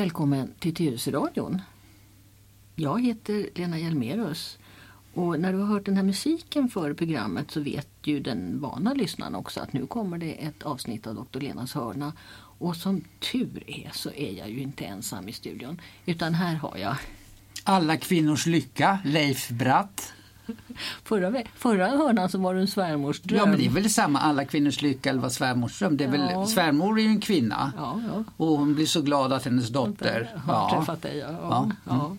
Välkommen till Tyresöradion. Jag heter Lena Hjelmerus och när du har hört den här musiken före programmet så vet ju den vana lyssnaren också att nu kommer det ett avsnitt av Dr. Lenas hörna. Och som tur är så är jag ju inte ensam i studion utan här har jag Alla kvinnors lycka, Leif Bratt. Förra, förra hörnan så var det en svärmors dröm. Ja men det är väl samma, alla kvinnors lycka eller vad svärmors dröm. Det är Ja. väl, svärmor är ju en kvinna Ja, ja. och hon blir så glad att hennes dotter... Har träffat dig. Ja. Ja. Ja.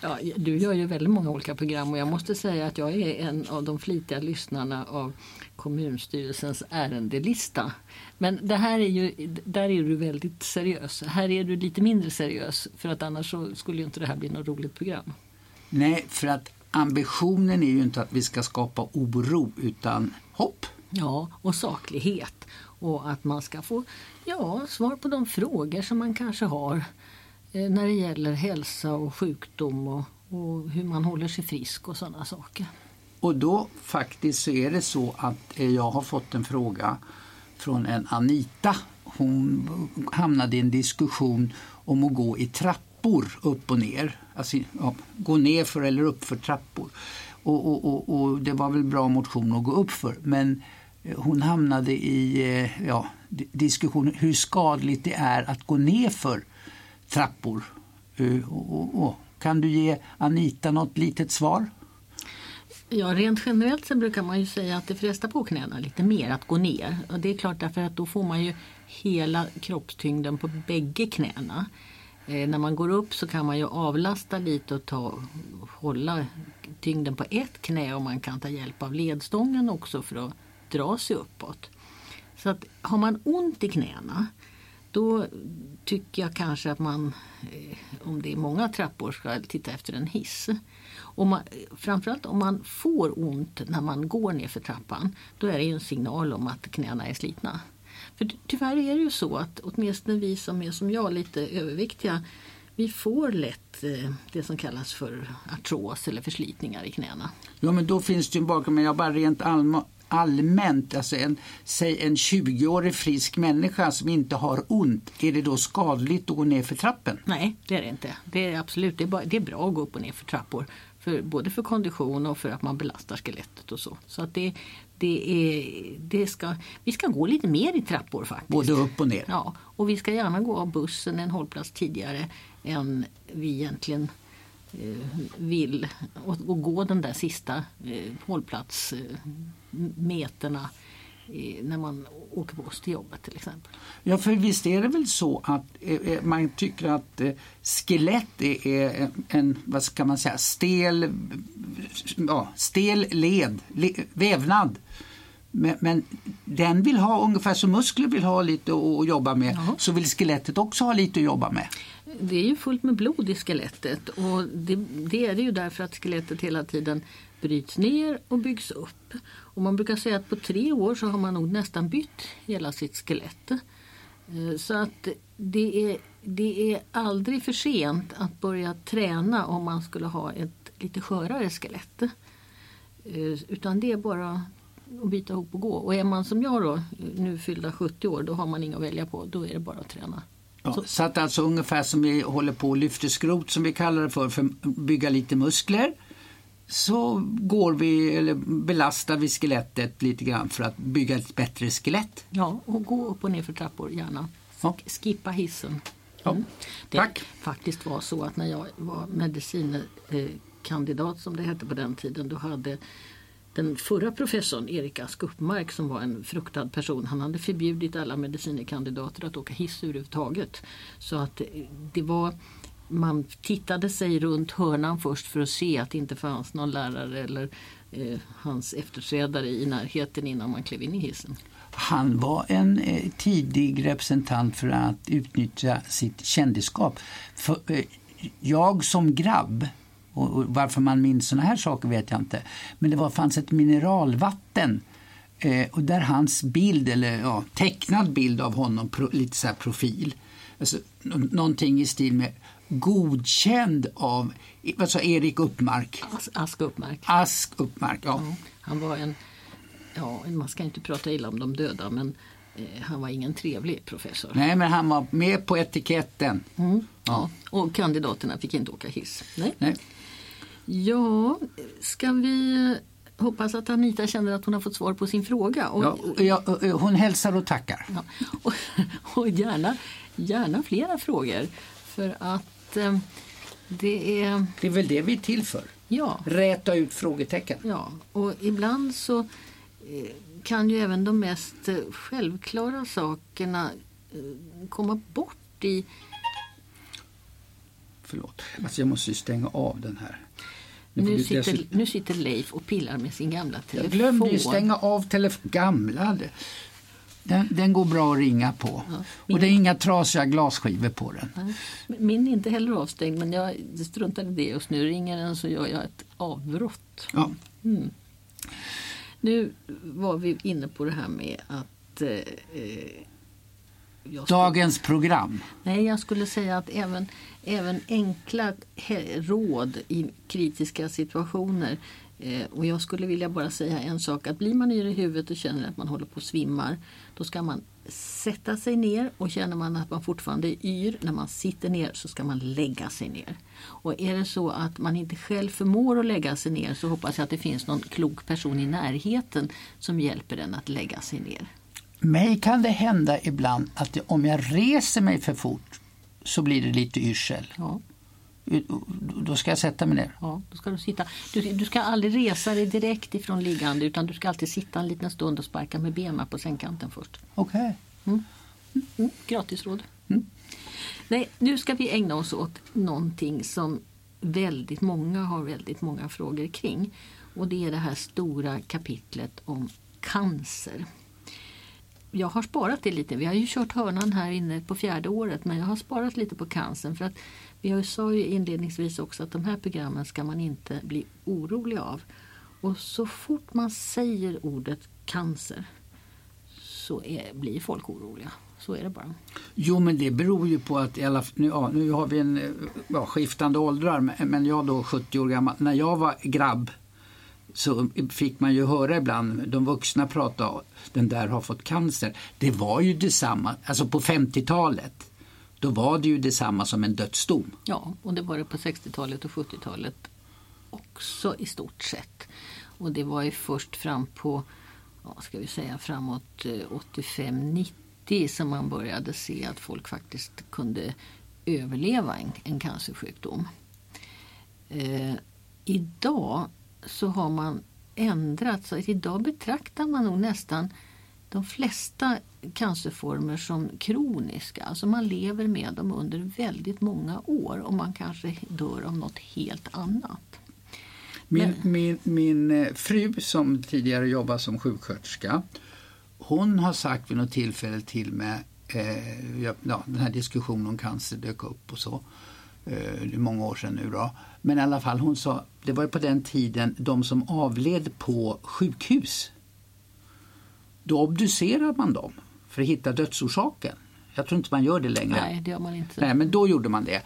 Ja, du gör ju väldigt många olika program och jag måste säga att jag är en av de flitiga lyssnarna av kommunstyrelsens ärendelista. Men det här är ju, där är du väldigt seriös. Här är du lite mindre seriös för att annars så skulle ju inte det här bli något roligt program. Nej, för att ambitionen är ju inte att vi ska skapa oro utan hopp. Ja, och saklighet. Och att man ska få ja, svar på de frågor som man kanske har eh, när det gäller hälsa och sjukdom och, och hur man håller sig frisk och sådana saker. Och då faktiskt så är det så att eh, jag har fått en fråga från en Anita. Hon hamnade i en diskussion om att gå i trappor upp och ner. Alltså ja, gå ner för eller upp för trappor. Och, och, och, och det var väl bra motion att gå upp för men eh, hon hamnade i eh, ja, diskussionen hur skadligt det är att gå ner för trappor. Eh, och, och, och. Kan du ge Anita något litet svar? Ja, rent generellt så brukar man ju säga att det frestar på knäna lite mer att gå ner. Och det är klart därför att då får man ju hela kroppstyngden på bägge knäna. Eh, när man går upp så kan man ju avlasta lite och ta, hålla tyngden på ett knä och man kan ta hjälp av ledstången också för att dra sig uppåt. Så att har man ont i knäna då tycker jag kanske att man, eh, om det är många trappor, ska titta efter en hiss. Om man, framförallt om man får ont när man går ner för trappan, då är det ju en signal om att knäna är slitna. För ty- tyvärr är det ju så att åtminstone vi som är som jag lite överviktiga, vi får lätt eh, det som kallas för artros eller förslitningar i knäna. Ja men då finns det ju en bakgrund, men jag bara rent allm- allmänt, alltså en, säg en 20-årig frisk människa som inte har ont, är det då skadligt att gå ner för trappen? Nej, det är det inte. Det är absolut det är, bara, det är bra att gå upp och ner för trappor. För, både för kondition och för att man belastar skelettet och så. Så att det, det är, det ska, vi ska gå lite mer i trappor faktiskt. Både upp och ner? Ja, och vi ska gärna gå av bussen en hållplats tidigare än vi egentligen eh, vill. Och, och gå den där sista eh, hållplatsmeterna eh, när man åker buss till jobbet till exempel. Ja, för visst är det väl så att eh, eh, man tycker att eh, skelett är, en, vad ska man säga, stel, ja, stel led, le, vävnad. Men, men den vill ha, ungefär som muskler vill ha lite att jobba med, Ja. så vill skelettet också ha lite att jobba med. Det är ju fullt med blod i skelettet och det, det är det ju därför att skelettet hela tiden bryts ner och byggs upp. Och man brukar säga att på tre år så har man nog nästan bytt hela sitt skelett. Eh, Så att det är, det är aldrig för sent att börja träna om man skulle ha ett lite skörare skelett. Eh, Utan det är bara att byta ihop och gå. Och är man som jag då, nu fyllda 70 år, då har man inget att välja på. Då är det bara att träna. Ja, Så- så. att alltså ungefär som vi håller på och lyfter skrot som vi kallar det för, för att bygga lite muskler så går vi, eller belastar vi skelettet lite grann för att bygga ett bättre skelett. Ja, och gå upp och ner för trappor gärna. Ja. Sk- Skippa hissen. Ja, Det tack. faktiskt var så att när jag var kandidat som det hette på den tiden då hade den förra professorn Erik Ask Uppmark som var en fruktad person han hade förbjudit alla medicinkandidater att åka hiss överhuvudtaget. Så att det var man tittade sig runt hörnan först för att se att det inte fanns någon lärare eller eh, hans efterträdare i närheten innan man klev in i hissen. Han var en eh, tidig representant för att utnyttja sitt kändisskap. För, eh, jag som grabb, och, och varför man minns såna här saker vet jag inte, men det var, fanns ett mineralvatten eh, och där hans bild, eller ja, tecknad bild av honom, pro, lite så här profil, alltså, nå- någonting i stil med godkänd av vad sa Erik Uppmark, As- Ask Uppmark. Ask Uppmark, ja. Han var en, ja, man ska inte prata illa om de döda men Eh, han var ingen trevlig professor. Nej, men han var med på etiketten. Mm. Ja. Och kandidaterna fick inte åka hiss. Nej. Nej. Ja, ska vi hoppas att Anita känner att hon har fått svar på sin fråga. Och, Ja, ja, hon hälsar och tackar. Ja, och, och gärna, gärna flera frågor. För att eh, det är... Det är väl det vi är till för. Ja, Räta ut frågetecken. ja, och ibland så eh, kan ju även de mest självklara sakerna eh, komma bort i... Förlåt, alltså jag måste ju stänga av den här. Nu du sitter, dessutom- nu sitter Leif och pillar med sin gamla Jag telefon. glömde ju stänga av telefonen. Gamla. Den, den går bra att ringa på. Och det är inga trasiga glasskivor på den. Nej, Min är inte heller avstängd men jag struntar i det just nu. Ringer den så gör jag ett avbrott. Ja. Nu var vi inne på det här med att... Eh, eh, jag skulle, Dagens program. nej, jag skulle säga att även, även enkla råd i kritiska situationer eh, och jag skulle vilja bara säga en sak att blir man yr i huvudet och känner att man håller på att svimmar då ska man sätta sig ner och känner man att man fortfarande är yr när man sitter ner så ska man lägga sig ner. Och är det så att man inte själv förmår att lägga sig ner så hoppas jag att det finns någon klok person i närheten som hjälper en att lägga sig ner. Mig kan det hända ibland att det, om jag reser mig för fort så blir det lite yrsel. Ja. Då ska jag sätta mig ner. Ja, då ska du, sitta. Du, du ska aldrig resa dig direkt ifrån liggande utan du ska alltid sitta en liten stund och sparka med benen på sängkanten först. Okej. Mm, gratisråd. Nej, nu ska vi ägna oss åt någonting som väldigt många har väldigt många frågor kring. Och det är det här stora kapitlet om cancer. Jag har sparat det lite. Vi har ju kört hörnan här inne på fjärde året men jag har sparat lite på cancern för att vi har ju sa ju inledningsvis också att de här programmen ska man inte bli orolig av. Och så fort man säger ordet cancer så är, blir folk oroliga. Så är det bara. Jo, men det beror ju på att alla, nu, ja, nu har vi en eh, ja, skiftande åldrar, men jag då 70 år gammal. När jag var grabb så fick man ju höra ibland de vuxna prata om den där har fått cancer. Det var ju detsamma, alltså på 50-talet. Då var det ju detsamma som en dödsdom. Ja, och det var det på 60-talet och 70-talet också i stort sett. Och det var ju först fram på, ja, ska vi säga framåt eh, 85-90 som man började se att folk faktiskt kunde överleva en, en cancersjukdom. Eh, idag så har man ändrat så att idag betraktar man nog nästan de flesta cancerformer som kroniska. Alltså man lever med dem under väldigt många år och man kanske dör av något helt annat. Min, min, min eh, fru som tidigare jobbade som sjuksköterska, hon har sagt vid något tillfälle till mig, eh, ja, den här diskussionen om cancer dök upp och så, det är många år sedan nu då. Men i alla fall hon sa, det var på den tiden de som avled på sjukhus, då obducerar man dem för att hitta dödsorsaken. Jag tror inte man gör det längre. Nej, det gör man inte. Nej, men då gjorde man det.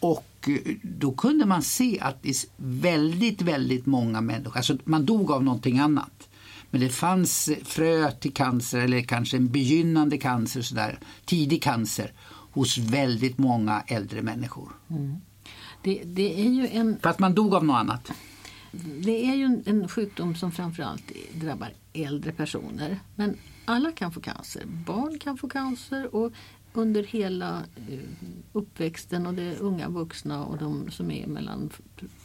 Och eh, då kunde man se att det är väldigt, väldigt många människor, alltså man dog av någonting annat. Men det fanns eh, frö till cancer eller kanske en begynnande cancer, sådär, tidig cancer hos väldigt många äldre människor. Det, det är ju en För att man dog av något annat. Det är ju en, en sjukdom som framförallt drabbar äldre personer. Men alla kan få cancer. Barn kan få cancer och under hela eh, uppväxten och de unga vuxna och de som är mellan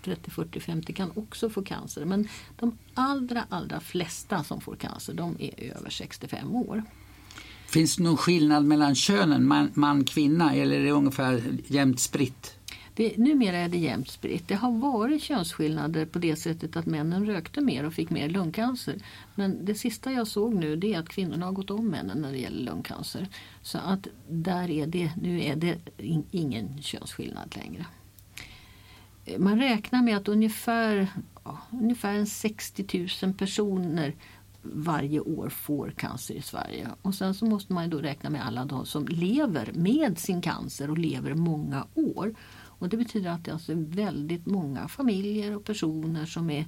30, 40, 50 kan också få cancer. Men de allra, allra flesta som får cancer de är över 65 år. Finns det någon skillnad mellan könen, man, man kvinna, eller är det ungefär jämnt spritt? Det, numera är det jämnt spritt. Det har varit könsskillnader på det sättet att männen rökte mer och fick mer lungcancer. Men det sista jag såg nu det är att kvinnorna har gått om männen när det gäller lungcancer. Så att där är det, nu är det in, ingen könsskillnad längre. Man räknar med att ungefär, ja, ungefär 60 000 personer varje år får cancer i Sverige. Och sen så måste man ju då räkna med alla de som lever med sin cancer och lever många år. Och det betyder att det alltså är väldigt många familjer och personer som är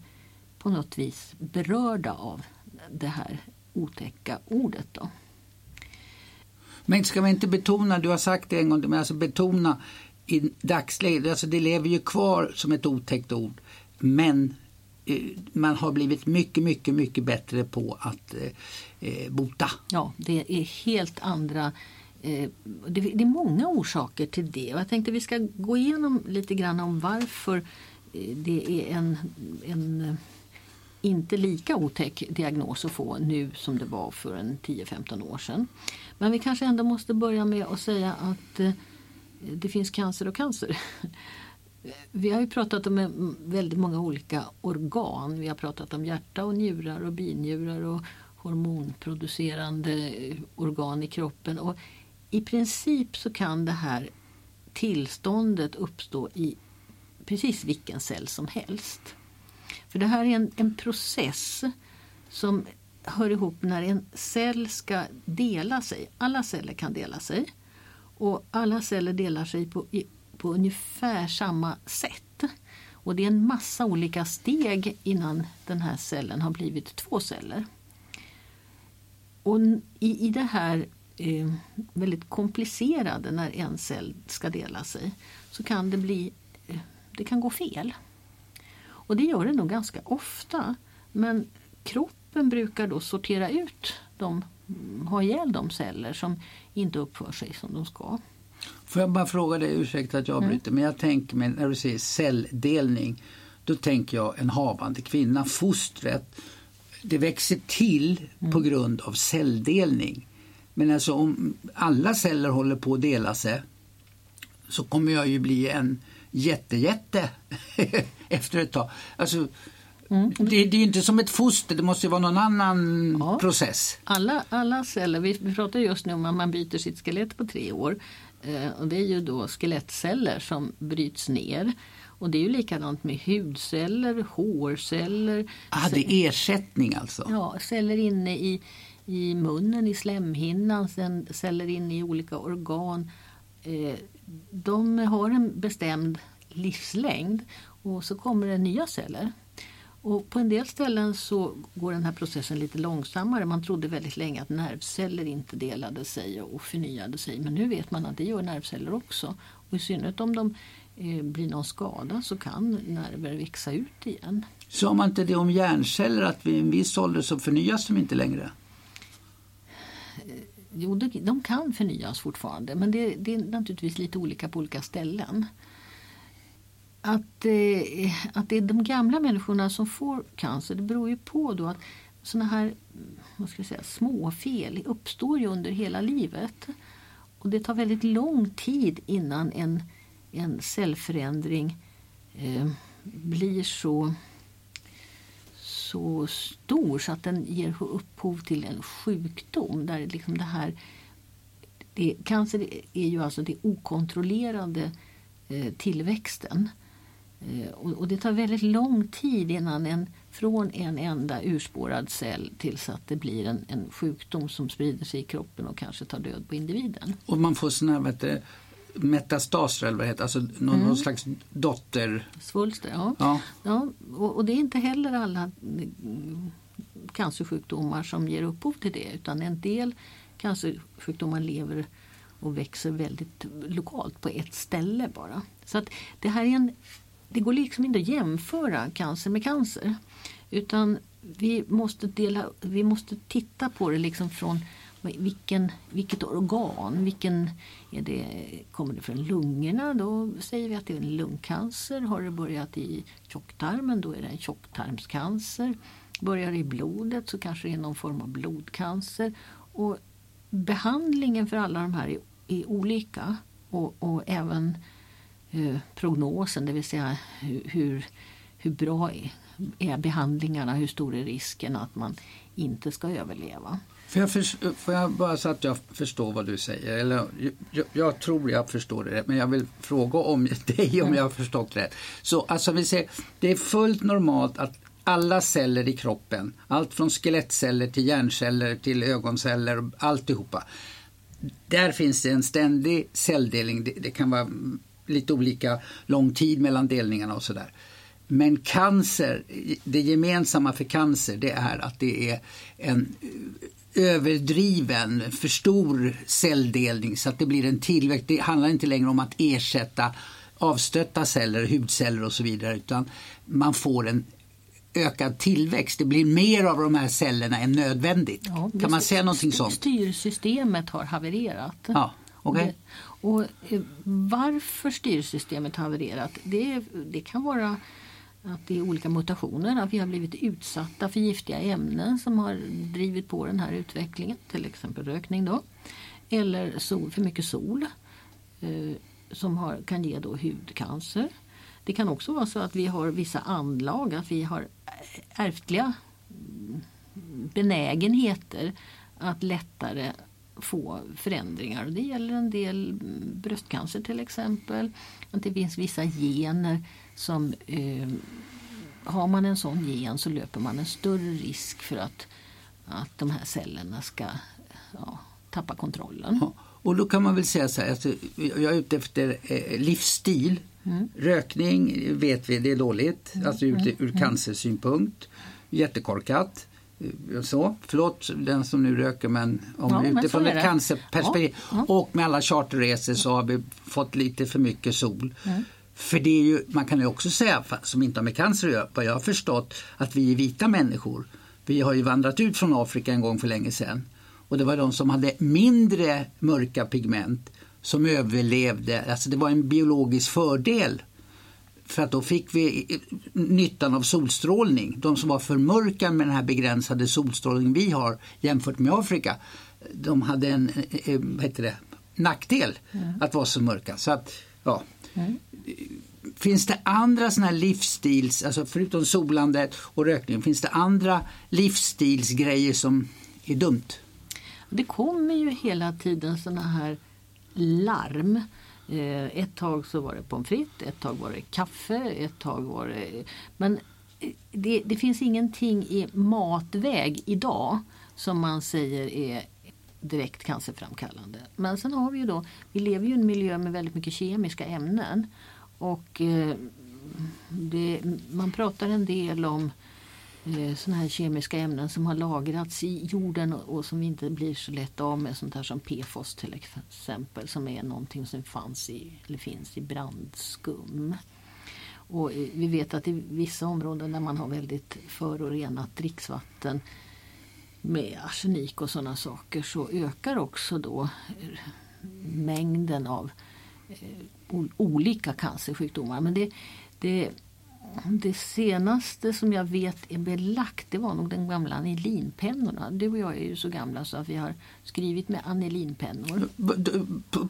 på något vis berörda av det här otäcka ordet. Då. Men ska vi inte betona, du har sagt det en gång, men alltså betona i dagsläget, alltså det lever ju kvar som ett otäckt ord, men Eh, man har blivit mycket, mycket, mycket bättre på att eh, eh, bota. Ja, det är helt andra eh, det, det, är många orsaker till det och jag tänkte vi ska gå igenom lite grann om varför eh, det är en, en inte lika otäck diagnos att få nu som det var för en 10-15 år sedan. Men vi kanske ändå måste börja med att säga att eh, det finns cancer och cancer. Vi har ju pratat om väldigt många olika organ. Vi har pratat om hjärta och njurar och binjurar och hormonproducerande organ i kroppen. Och I princip så kan det här tillståndet uppstå i precis vilken cell som helst. För det här är en, en process som hör ihop när en cell ska dela sig. Alla celler kan dela sig. Och alla celler delar sig på, på ungefär samma sätt. Och det är en massa olika steg innan den här cellen har blivit två celler. Och i, i det här eh, väldigt komplicerade när en cell ska dela sig så kan det bli eh, det kan gå fel. Och det gör det nog ganska ofta. Men kroppen brukar då sortera ut de, ha ihjäl de celler som inte uppför sig som de ska. Får jag bara fråga dig, ursäkta att jag mm. avbryter, mm. men jag tänker mig när du säger celldelning, då tänker jag en havande kvinna, fostret, det växer till mm. på grund av celldelning. Men alltså om alla celler håller på att dela sig så kommer jag ju bli en jättejätte efter ett tag. Alltså, mm. det, det, är inte som ett foster, det måste vara någon annan ja. process. Alla, alla celler, vi, vi pratar just nu om att man byter sitt skelett på tre år. Eh, och det är ju då skelettceller som bryts ner. Och det är ju likadant med hudceller, hårceller. Ah, det är ersättning alltså? Ja, celler inne i, i munnen, i slemhinnan, celler inne i olika organ. Eh, de har en bestämd livslängd och så kommer det nya celler. Och på en del ställen så går den här processen lite långsammare. Man trodde väldigt länge att nervceller inte delade sig och förnyade sig. Men nu vet man att det gör nervceller också. Och I synnerhet om de eh, blir någon skada så kan nerver växa ut igen. Sa man inte det om hjärnceller att vid en viss ålder så förnyas de inte längre? Eh, jo, de kan förnyas fortfarande men det, det är naturligtvis lite olika på olika ställen att, eh, att det är de gamla människorna som får cancer det beror ju på då att såna här vad ska jag säga, småfel uppstår ju under hela livet. Och det tar väldigt lång tid innan en, en cellförändring eh, blir så, så stor så att den ger upphov till en sjukdom. Där liksom det här, det, cancer är ju alltså det okontrollerade eh, tillväxten. Eh, och, det tar väldigt lång tid innan en, från en enda urspårad cell tills att det blir en, en sjukdom som sprider sig i kroppen och kanske tar död på individen. Och man får såna här metastaser eller vad det heter, alltså någon, mm. någon slags dotter... Svulster, ja. ja. ja och, och, det är inte heller alla mm, cancersjukdomar som ger upphov till det utan en del cancersjukdomar lever och växer väldigt lokalt på ett ställe bara. Så att det här är en det går liksom inte att jämföra cancer med cancer. Utan vi måste, dela, vi måste titta på det liksom från vilken, vilket organ, vilken är det, kommer det från lungorna? Då säger vi att det är en lungcancer. Har det börjat i tjocktarmen då är det en tjocktarmscancer. Börjar det i blodet så kanske det är någon form av blodcancer. Och behandlingen för alla de här är, är olika och, och även Eh, prognosen, det vill säga hur, hur bra är behandlingarna, hur stor är risken att man inte ska överleva. Får jag, för, får jag bara så att jag förstår vad du säger, eller jag, jag tror jag förstår det rätt, men jag vill fråga om dig om jag har förstått rätt. Så alltså vi säger, det är fullt normalt att alla celler i kroppen, allt från skelettceller till hjärnceller till ögonceller, alltihopa. Där finns det en ständig celldelning. Det, det kan vara lite olika lång tid mellan delningarna och sådär. Men cancer, det gemensamma för cancer det är att det är en överdriven, för stor celldelning så att det blir en tillväxt. Det handlar inte längre om att ersätta avstötta celler, hudceller och så vidare utan man får en ökad tillväxt. Det blir mer av de här cellerna än nödvändigt. Ja, kan man säga någonting sånt? Styrsystemet har havererat. Ja, okay. och, eh, varför styrsystemet har havererat det, det kan vara att det är olika mutationer, att vi har blivit utsatta för giftiga ämnen som har drivit på den här utvecklingen, till exempel rökning då. Eller sol, för mycket sol eh, som har, kan ge då hudcancer. Det kan också vara så att vi har vissa anlag, att vi har ärftliga mm, benägenheter att lättare få förändringar. Det gäller en del bröstcancer till exempel. Att det finns vissa gener som eh, har man en sån gen så löper man en större risk för att, att de här cellerna ska ja, tappa kontrollen. Ja, och då kan man väl säga så här, alltså, jag är ute efter eh, livsstil. Mm. Rökning vet vi, det är dåligt, mm. alltså ur, ur mm. cancersynpunkt. Jättekorkat. Eh, så, förlåt den som nu röker men om ja, utifrån ett cancerperspektiv ja, ja. och med alla charterresor så har vi fått lite för mycket sol. Mm. För det är ju, man kan ju också säga, som inte har med cancer att göra, vad jag har förstått, att vi är vita människor. Vi har ju vandrat ut från Afrika en gång för länge sedan. Och det var de som hade mindre mörka pigment som överlevde. Alltså det var en biologisk fördel. För att då fick vi nyttan av solstrålning. De som var för mörka med den här begränsade solstrålning vi har jämfört med Afrika. De hade en vad heter det, nackdel mm. att vara så mörka. Så att, ja. Mm. Finns det andra såna här livsstils, alltså förutom solandet och rökningen, finns det andra livsstilsgrejer som är dumt? Det kommer ju hela tiden såna här larm. Eh, ett tag så var det pommes frites, ett tag var det kaffe, ett tag var det... Men eh, det, det finns ingenting i matväg idag som man säger är direkt cancerframkallande. Men sen har vi ju då, vi lever ju i en miljö med väldigt mycket kemiska ämnen. Och eh, det, man pratar en del om eh, Eh, sådana här kemiska ämnen som har lagrats i jorden och, som som inte blir så lätt av med. Sånt här som PFOS till exempel som är någonting som fanns i, eller finns i brandskum. Och eh, vi vet att i vissa områden där man har väldigt förorenat dricksvatten med arsenik och sådana saker så ökar också då eh, mängden av olika cancersjukdomar. Men det, det, det senaste som jag vet är belagt det var nog de gamla anilinpennorna. Du och jag är ju så gamla så att vi har skrivit med anilinpennor.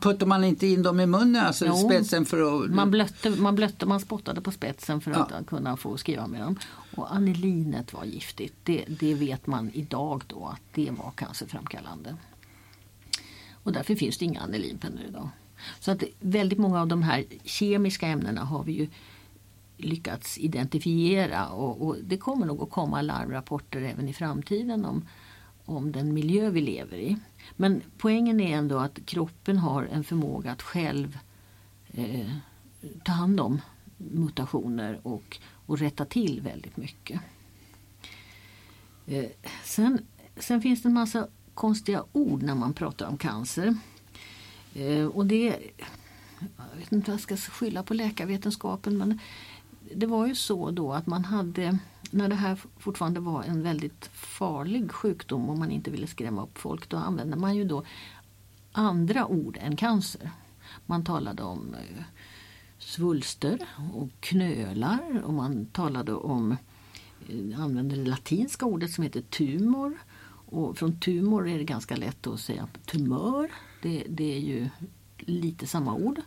Puttar man inte in dem i munnen, alltså jo, spetsen för att... Man blötte, man blötte, man spottade på spetsen för att ja. kunna få skriva med dem. Och anilinet var giftigt. Det, det vet man idag då att det var cancerframkallande. Och därför finns det inga anilinpennor idag. Så att väldigt många av de här kemiska ämnena har vi ju lyckats identifiera och, och, det kommer nog att komma larmrapporter även i framtiden om, om den miljö vi lever i. Men poängen är ändå att kroppen har en förmåga att själv eh, ta hand om mutationer och, och rätta till väldigt mycket. Eh, sen, sen finns det en massa konstiga ord när man pratar om cancer. Eh, och det, jag vet inte vad jag ska skylla på läkarvetenskapen men det var ju så då att man hade, när det här fortfarande var en väldigt farlig sjukdom och man inte ville skrämma upp folk, då använde man ju då andra ord än cancer. Man talade om eh, svulster och knölar och man talade om, eh, använde det latinska ordet som heter tumor. Och från tumor är det ganska lätt att säga tumör. Det, det är ju lite samma ord.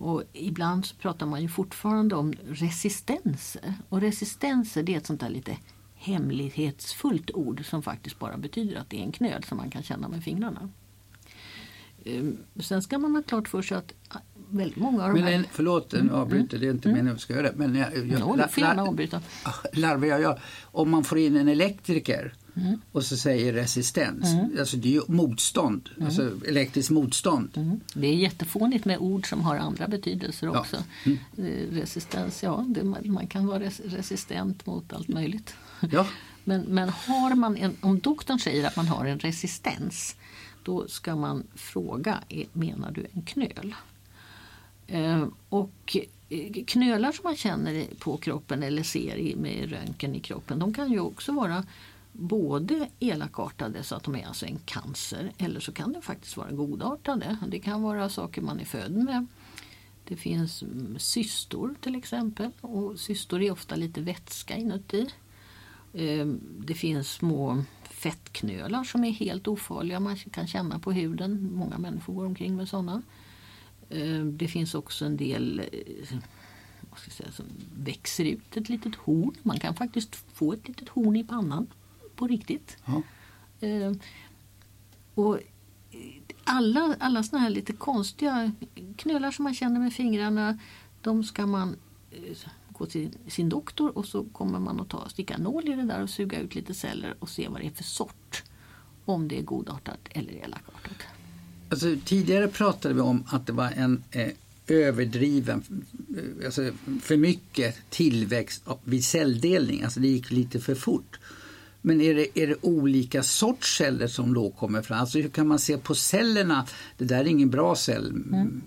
Och ibland pratar man ju fortfarande om resistenser. Och resistenser det är ett sånt där lite hemlighetsfullt ord som faktiskt bara betyder att det är en knöl som man kan känna med fingrarna. Ehm, sen ska man ha klart för sig att ah, väldigt många av de här... förlåt, nu mm, avbryter, det är inte mm. meningen att ska göra det. Men jag, jag, fel att avbryta. Larvar jag, jag, om man får in en elektriker Mm. Och så säger resistens, mm. alltså det är ju motstånd, mm. alltså elektriskt motstånd. Mm. Det är jättefånigt med ord som har andra betydelser ja. också. Mm. Eh, resistens, ja, det, man kan vara res resistent mot allt möjligt. Ja. Men, men har man en, om doktorn säger att man har en resistens då ska man fråga, menar du en knöl? Eh, och eh, knölar som man känner på kroppen eller ser med röntgen i kroppen de kan ju också vara både elakartade så att de är alltså en cancer eller så kan det faktiskt vara godartade. Det kan vara saker man är född med. Det finns mm, cystor till exempel och cystor är ofta lite vätska inuti. Eh, det finns små fettknölar som är helt ofarliga. Man kan känna på huden. Många människor går omkring med sådana. Eh, det finns också en del eh, vad ska jag säga, som växer ut ett litet horn. Man kan faktiskt få ett litet horn i pannan på riktigt. Ja. Eh, och alla, alla såna här lite konstiga knölar som man känner med fingrarna de ska man gå till sin doktor och så kommer man att ta, sticka nål i det där och suga ut lite celler och se vad det är för sort. Om det är godartat eller elakartat. Alltså, tidigare pratade vi om att det var en eh, överdriven, eh, alltså för mycket tillväxt vid celldelning. Alltså det gick lite för fort. Men är det, är det olika sorts celler som då kommer fram? Alltså hur kan man se på cellerna? Det där är ingen bra cell. Mm.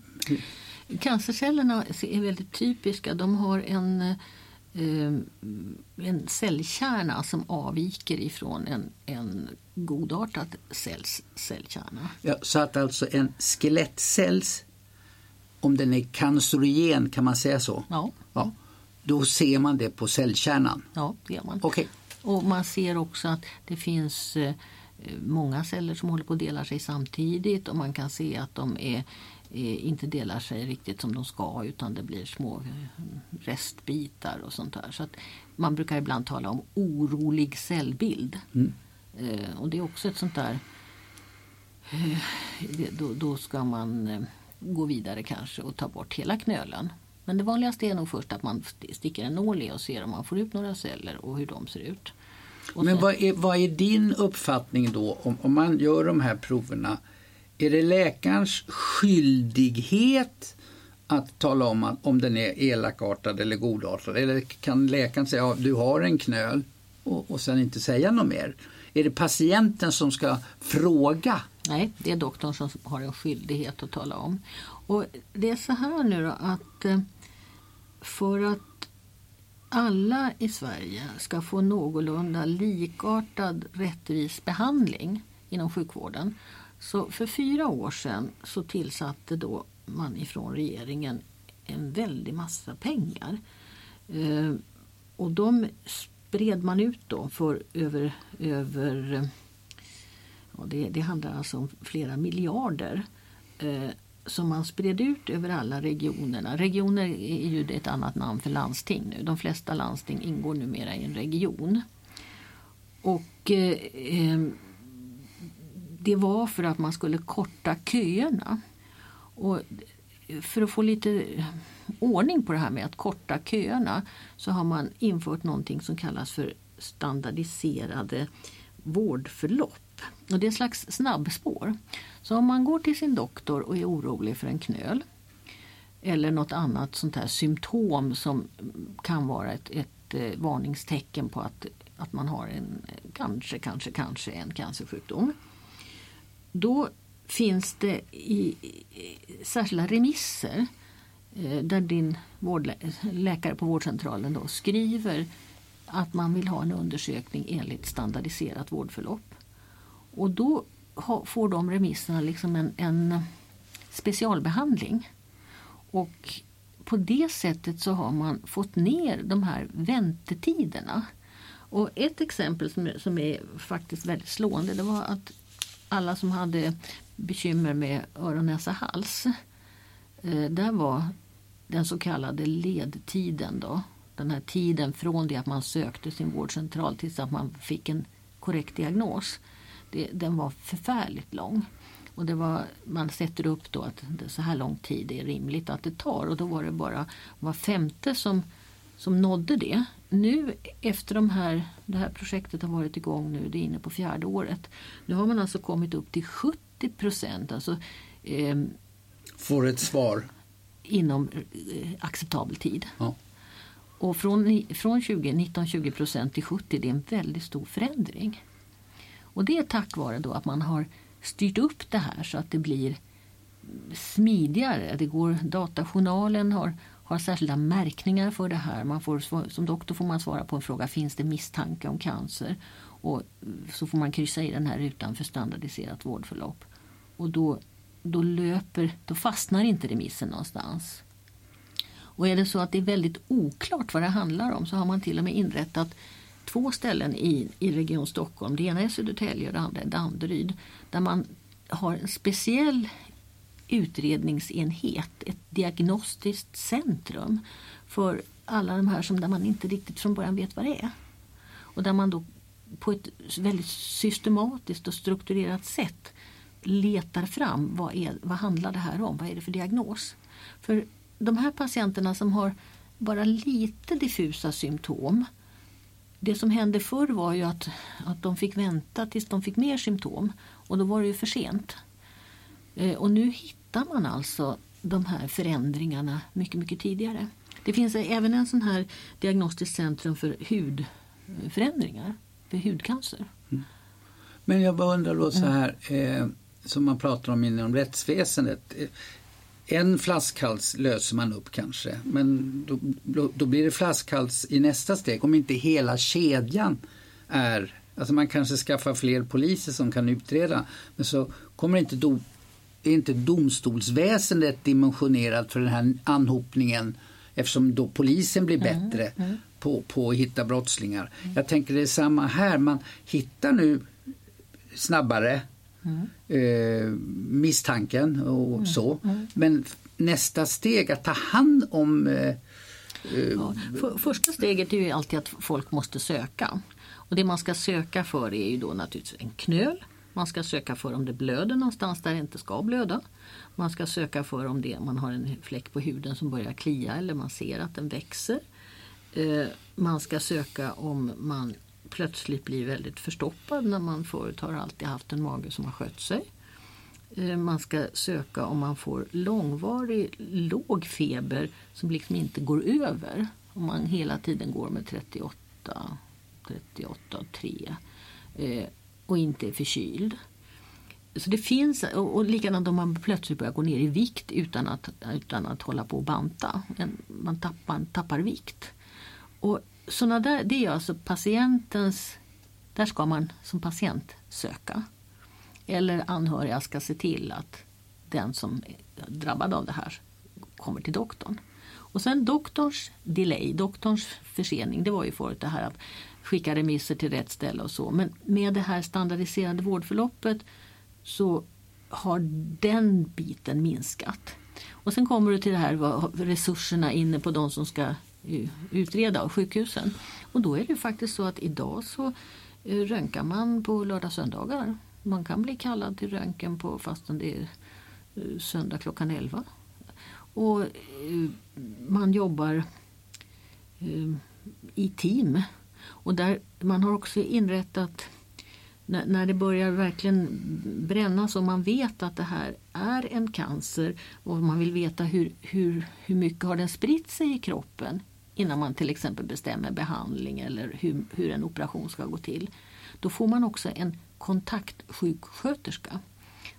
Cancercellerna är väldigt typiska. De har en, eh, en cellkärna som avviker ifrån en, en godartad cells cellkärna. Ja, så att alltså en skelettcells, om den är cancerogen, kan man säga så? Ja. ja. Då ser man det på cellkärnan? Ja, det gör man. Okay. Och man ser också att det finns eh, många celler som håller på att dela sig samtidigt och man kan se att de är inte delar sig riktigt som de ska utan det blir små eh, restbitar och sånt där. Så man brukar ibland tala om orolig cellbild. Mm. Eh, och det är också ett sånt där eh, då, då, ska man eh, gå vidare kanske och ta bort hela knölen. Men det vanligaste är nog först att man sticker en nål i och ser om man får ut några celler och hur de ser ut. Och Men vad är, vad är, din uppfattning då om, om man gör de här proverna? Är det läkarens skyldighet att tala om om den är elakartad eller godartad? Eller kan läkaren säga att ja, du har en knöl och, och sen inte säga något mer? Är det patienten som ska fråga? Nej, det är doktorn som har en skyldighet att tala om. Och Det är så här nu då att eh, för att alla i Sverige ska få någorlunda likartad rättvis behandling inom sjukvården så för fyra år sedan så tillsatte då man ifrån regeringen en väldig massa pengar. Eh, och de spred man ut då för över, över ja, det, det handlar alltså om flera miljarder eh, som man spred ut över alla regionerna. Regioner är ju ett annat namn för landsting nu. De flesta landsting ingår numera i en region. Och eh, eh det var för att man skulle korta köerna. Och eh, för att få lite ordning på det här med att korta köerna så har man infört någonting som kallas för standardiserade vårdförlopp. Och det är ett slags snabbspår. Så om man går till sin doktor och är orolig för en knöl eller något annat sånt här symptom som kan vara ett, ett eh, varningstecken på att, att man har en kanske, kanske, kanske en cancersjukdom då finns det i, särskilda remisser eh, Eh, där din läkare på vårdcentralen då skriver att man vill ha en undersökning enligt standardiserat vårdförlopp. Och då får de remisserna liksom en, en specialbehandling. Och på det sättet så har man fått ner de här väntetiderna. Och ett exempel som, som är faktiskt väldigt slående det var att alla som hade bekymmer med öron, näsa, hals. Eh, där var den så kallade ledtiden då. Den här tiden från det att man sökte sin vårdcentral tills att man fick en korrekt diagnos. Det, den var förfärligt lång. Och det var, man sätter upp då att det, så här lång tid är rimligt att det tar och då var det bara var femte som, som nådde det nu efter de här, det här projektet har varit igång nu, det är inne på fjärde året. Nu har man alltså kommit upp till 70 procent. Alltså, eh, Får ett svar? Inom eh, acceptabel tid. Ja. Och från, från 20, 19-20 procent till 70 det är en väldigt stor förändring. Och det är tack vare då att man har styrt upp det här så att det blir smidigare. Det går, datajournalen har, har särskilda märkningar för det här. Man får, som doktor får man svara på en fråga, finns det misstanke om cancer? Och så får man kryssa i den här rutan för standardiserat vårdförlopp. Och då, då, löper, då fastnar inte remissen någonstans. Och är det så att det är väldigt oklart vad det handlar om så har man till och med inrättat två ställen i, i Region Stockholm. Det ena är Södertälje och det andra är Danderyd. Där man har en speciell utredningsenhet, ett diagnostiskt centrum för alla de här som där man inte riktigt från början vet vad det är. Och där man då på ett väldigt systematiskt och strukturerat sätt letar fram vad, är, vad handlar det här om, vad är det för diagnos? För de här patienterna som har bara lite diffusa symptom det som hände förr var ju att, att de fick vänta tills de fick mer symptom och då var det ju för sent. Eh, och nu hittar man alltså de här förändringarna mycket, mycket tidigare. Det finns även en sån här diagnostiskt centrum för hudförändringar, för hudcancer. Mm. Men jag bara undrar då så här, mm som man pratar om inom rättsväsendet. En flaskhals löser man upp kanske, men då, då blir det flaskhals i nästa steg om inte hela kedjan är Alltså man kanske skaffar fler poliser som kan utreda men så kommer inte, do, är inte domstolsväsendet dimensionerat för den här anhopningen eftersom då polisen blir mm, bättre mm, mm. På, på att hitta brottslingar. Mm. Jag tänker det är samma här, man hittar nu snabbare mm. eh, misstanken och mm. så. Mm. Men nästa steg att ta hand om eh, eh, Ja, för, första steget är ju alltid att folk måste söka. Och det man ska söka för är ju då naturligtvis en knöl. Man ska söka för om det blöder någonstans där det inte ska blöda. Man ska söka för om det, man har en fläck på huden som börjar klia eller man ser att den växer. Eh, man ska söka om man plötsligt blir väldigt förstoppad när man förut har alltid haft en mage som har skött sig. Eh, man ska söka om man får långvarig låg feber som liksom inte går över. Om man hela tiden går med 38, 38 3 och inte är förkyld. Så det finns, och likadant om man plötsligt börjar gå ner i vikt utan att, utan att hålla på och banta. Man tappar, tappar vikt. Och såna där, det är alltså patientens, där ska man som patient söka. Eller anhöriga ska se till att den som är drabbad av det här kommer till doktorn. Och sen doktorns delay, doktorns försening, det var ju förut det här att skicka remisser till rätt ställe och så. Men med det här standardiserade vårdförloppet så har den biten minskat. Och sen kommer du till det här resurserna inne på de som ska Eh, utreda sjukhusen. Och då är det faktiskt så att idag så eh, röntgar man på lördag söndagar. Man kan bli kallad till röntgen på fastän det är eh, söndag klockan 11. Och man jobbar i team. Och där man har också inrättat när, när det börjar verkligen brännas och man vet att det här är en cancer och man vill veta hur, hur, hur mycket har den spritt sig i kroppen innan man till exempel bestämmer behandling eller hur, hur en operation ska gå till. Då får man också en kontaktsjuksköterska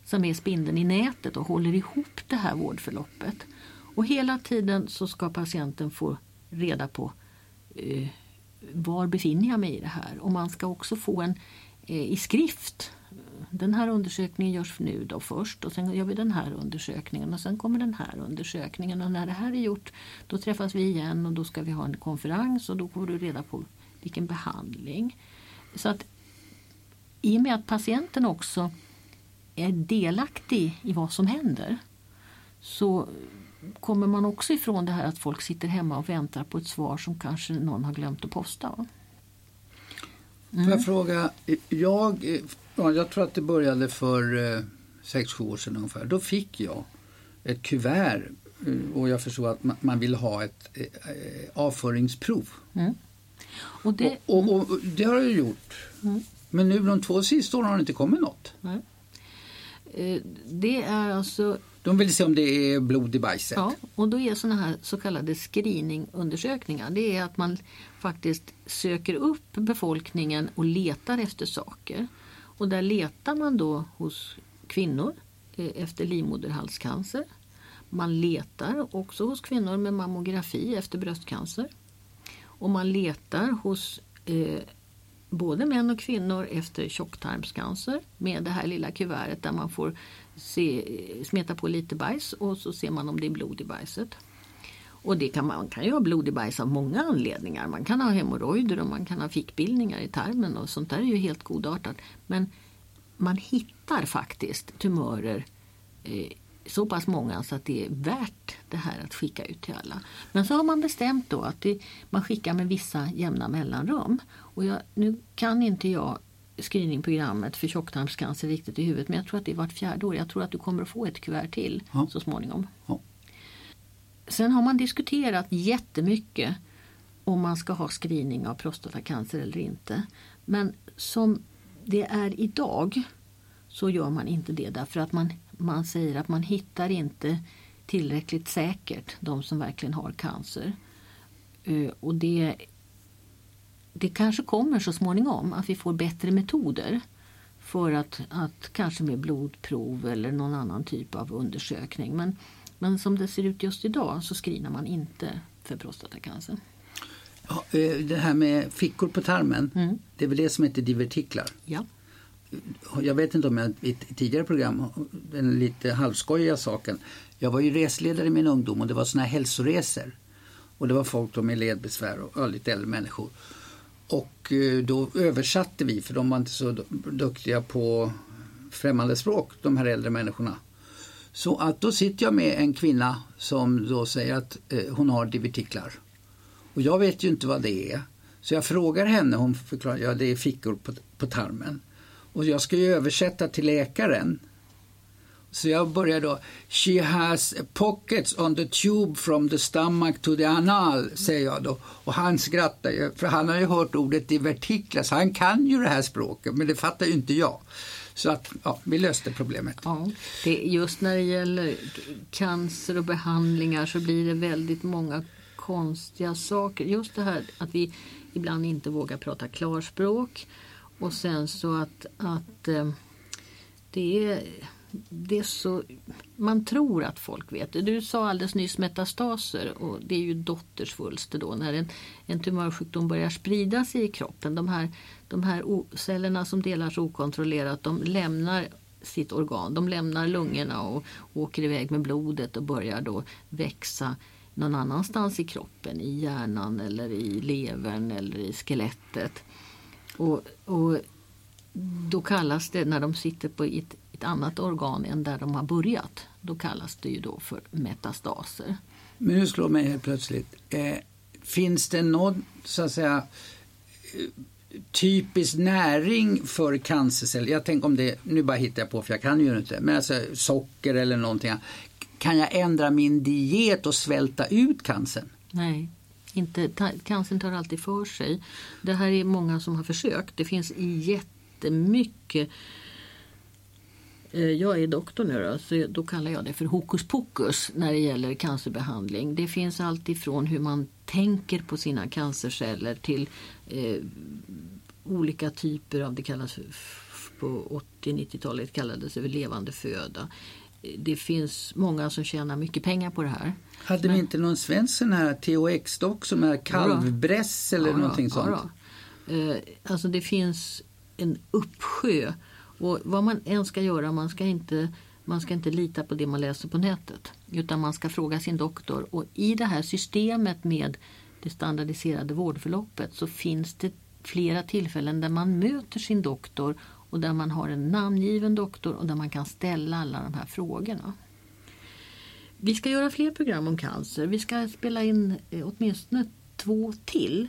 som är spindeln i nätet och håller ihop det här vårdförloppet. Och hela tiden så ska patienten få reda på eh, var befinner jag mig i det här? Och man ska också få en eh, i skrift den här undersökningen görs nu då först och sen gör vi den här undersökningen och sen kommer den här undersökningen och när det här är gjort då träffas vi igen och då ska vi ha en konferens och då får du reda på vilken behandling. Så att i och med att patienten också är delaktig i vad som händer så kommer man också ifrån det här att folk sitter hemma och väntar på ett svar som kanske någon har glömt att posta. Mm. Får jag mm. fråga, jag Ja, jag tror att det började för eh, sex sju år sedan ungefär. Då fick jag ett kuvert eh, och jag förstod att man, man ville ha ett eh, avföringsprov. Mm. Och, det, och, och, och, det har jag gjort. Mm. Men nu de två sista åren har det inte kommit något. Nej. Det är alltså De vill se om det är blod i bajset. Ja, och då är sådana här så kallade screeningundersökningar. Det är att man faktiskt söker upp befolkningen och letar efter saker. Och där letar man då hos kvinnor eh, efter livmoderhalscancer. Man letar också hos kvinnor med mammografi efter bröstcancer. Och man letar hos eh, både män och kvinnor efter tjocktarmscancer med det här lilla kuvertet där man får se, smeta på lite bajs och så ser man om det är blod i bajset. Och det kan, man kan ju ha blod i bajs av många anledningar. Man kan ha hemorrojder och man kan ha fickbildningar i tarmen och sånt där är ju helt godartat. Men man hittar faktiskt tumörer eh, så pass många så att det är värt det här att skicka ut till alla. Men så har man bestämt då att det, man skickar med vissa jämna mellanrum. Och jag, nu kan inte jag screeningprogrammet för tjocktarmscancer riktigt i huvudet men jag tror att det är vart fjärde år. Jag tror att du kommer att få ett kuvert till ja. så småningom. Ja. Sen har man diskuterat jättemycket om man ska ha screening av prostatacancer eller inte. Men som det är idag så gör man inte det därför att man, man säger att man hittar inte tillräckligt säkert de som verkligen har cancer. Eh, och det, det kanske kommer så småningom att vi får bättre metoder för att, att kanske med blodprov eller någon annan typ av undersökning. Men, men som det ser ut just idag så screenar man inte för prostatacancer. Ja, eh, det här med fickor på tarmen, mm. det är väl det som heter divertiklar? Ja jag vet inte om jag i ett tidigare program, den lite halvskojiga saken. Jag var ju resledare i min ungdom och det var såna här hälsoresor. Och det var folk med ledbesvär och lite äldre människor. Och eh, då översatte vi, för de var inte så duktiga på främmande språk, de här äldre människorna. Så att då sitter jag med en kvinna som då säger att eh, hon har divertiklar. Och jag vet ju inte vad det är. Så jag frågar henne, hon förklarar, ja det är fickor på, på tarmen. Och jag ska ju översätta till läkaren. Så jag börjar då. She has pockets on the tube from the stomach to the anal, säger jag då. Och han skrattar ju, för han har ju hört ordet divertiklar, så han kan ju det här språket, men det fattar ju inte jag. Så att, ja, vi löste problemet. Ja, det, just när det gäller cancer och behandlingar så blir det väldigt många konstiga saker. Just det här att vi ibland inte vågar prata klarspråk. Och sen så att, att eh, det, är, det är så... Man tror att folk vet det. Du sa alldeles nyss metastaser och det är ju dottersvulster då när en, en tumörsjukdom börjar sprida sig i kroppen. De här, de här cellerna som delas okontrollerat de lämnar sitt organ. De lämnar lungorna och åker iväg med blodet och börjar då växa någon annanstans i kroppen, i hjärnan eller i levern eller i skelettet. Och, och då kallas det, när de sitter på ett, ett, annat organ än där de har börjat, då kallas det ju då för metastaser. Men nu slår mig helt plötsligt, eh, finns det någon så att säga typisk näring för cancerceller? Jag tänker om det, nu bara hittar jag på för jag kan ju inte, men alltså socker eller någonting. Kan jag ändra min diet och svälta ut cancern? Nej. Inte, cancern tar alltid för sig. Det här är många som har försökt. Det finns jättemycket jag är doktor nu då, så då kallar jag det för hokus pokus när det gäller cancerbehandling. Det finns allt ifrån hur man tänker på sina cancerceller till eh, olika typer av, det kallas på 80-90-talet kallades det levande föda det finns många som tjänar mycket pengar på det här. Hade Men, vi inte någon svensk sån här THX-dock som är kalvbräss eller ja, någonting sånt? Ja, eh, alltså det finns en uppsjö. Och vad man än ska göra, man ska inte man ska inte lita på det man läser på nätet. Utan man ska fråga sin doktor. Och i det här systemet med det standardiserade vårdförloppet så finns det flera tillfällen där man möter sin doktor och där man har en namngiven doktor och där man kan ställa alla de här frågorna. Vi ska göra fler program om cancer. Vi ska spela in eh, åtminstone två till.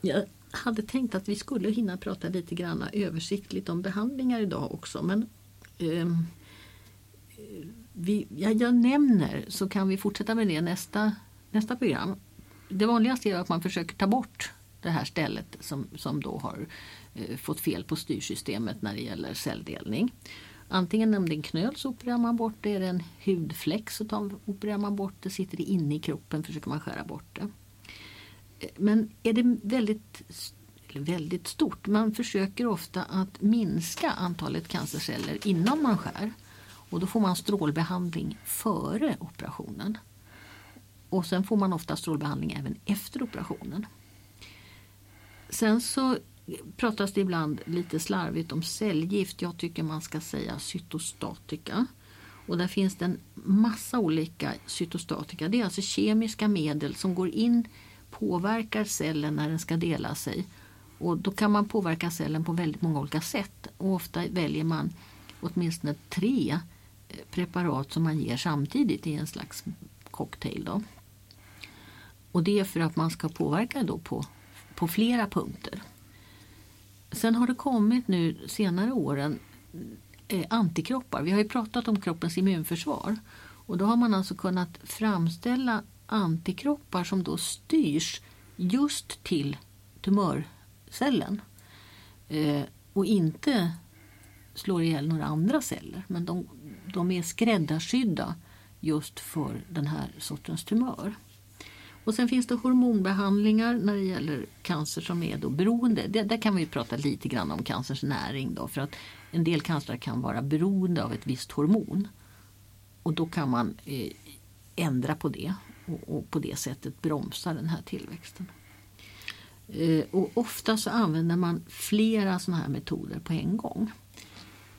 Jag hade tänkt att vi skulle hinna prata lite grann översiktligt om behandlingar idag också men eh, vi, jag, jag nämner så kan vi fortsätta med det nästa, nästa program. Det vanligaste är att man försöker ta bort det här stället som, som då har eh, fått fel på styrsystemet när det gäller celldelning. Antingen om det är en knöl så opererar man bort det, är det en hudfläck så tar, opererar man bort det, sitter det inne i kroppen försöker man skära bort det. Men är det väldigt, väldigt stort, man försöker ofta att minska antalet cancerceller innan man skär. Och då får man strålbehandling före operationen. Och sen får man ofta strålbehandling även efter operationen. Sen så pratas det ibland lite slarvigt om cellgift. Jag tycker man ska säga cytostatika. Och där finns det en massa olika cytostatika. Det är alltså kemiska medel som går in, påverkar cellen när den ska dela sig. Och då kan man påverka cellen på väldigt många olika sätt. Och ofta väljer man åtminstone tre eh, preparat som man ger samtidigt i en slags cocktail. Då. Och det är för att man ska påverka då på, på flera punkter. Sen har det kommit nu senare åren eh, antikroppar. Vi har ju pratat om kroppens immunförsvar. Och då har man alltså kunnat framställa antikroppar som då styrs just till tumörcellen. Eh, och inte slår ihjäl några andra celler. Men de, de är skräddarsydda just för den här sortens tumör. Och sen finns det hormonbehandlingar när det gäller cancer som är då beroende. Det, där kan vi prata lite grann om cancerns näring då för att en del cancer kan vara beroende av ett visst hormon. Och då kan man eh, ändra på det och, och, på det sättet bromsa den här tillväxten. Eh, och ofta så använder man flera sådana här metoder på en gång.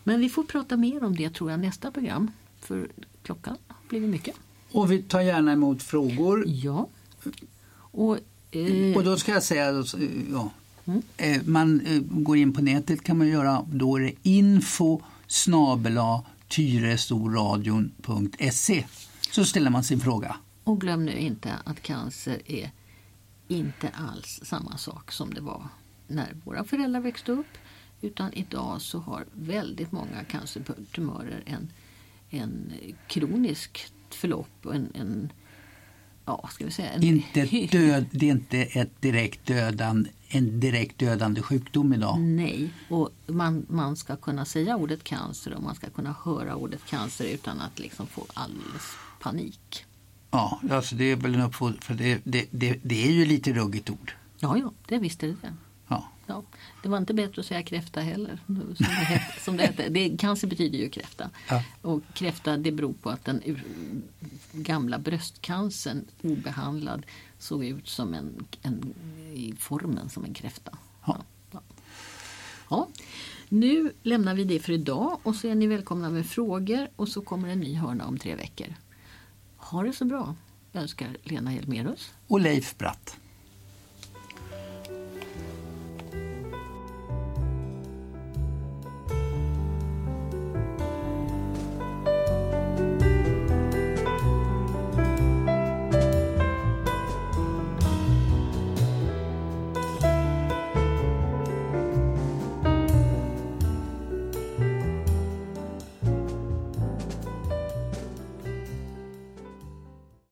Men vi får prata mer om det tror jag nästa program för klockan har blivit mycket. Och vi tar gärna emot frågor. Ja. Och, eh, och då ska jag säga, ja, mm. eh, man eh, går in på nätet kan man göra, då är det info snabela tyrestoradion.se så ställer man sin fråga. Och glöm nu inte att cancer är inte alls samma sak som det var när våra föräldrar växte upp. Utan idag så har väldigt många cancertumörer en, en kronisk förlopp och en, en ja, ska vi säga, en inte död, det är inte ett direkt dödande, en direkt dödande sjukdom idag. Nej, och man, man ska kunna säga ordet cancer och man ska kunna höra ordet cancer utan att liksom få alldeles panik. Ja, alltså det är väl en uppfordran, för det, det, det, det, är ju lite ruggigt ord. Ja, ja, det visst är det. Ja. Ja, det var inte bättre att säga kräfta heller. Som det, hette, som det, hette. det Cancer betyder ju kräfta. Ja. Och kräfta det beror på att den gamla bröstcancern obehandlad såg ut som en, en i formen som en kräfta. Ja. Ja. ja. Nu lämnar vi det för idag och så är ni välkomna med frågor och så kommer en ny hörna om tre veckor. Ha det så bra. Jag önskar Lena Hjelmerus. Och Leif Bratt.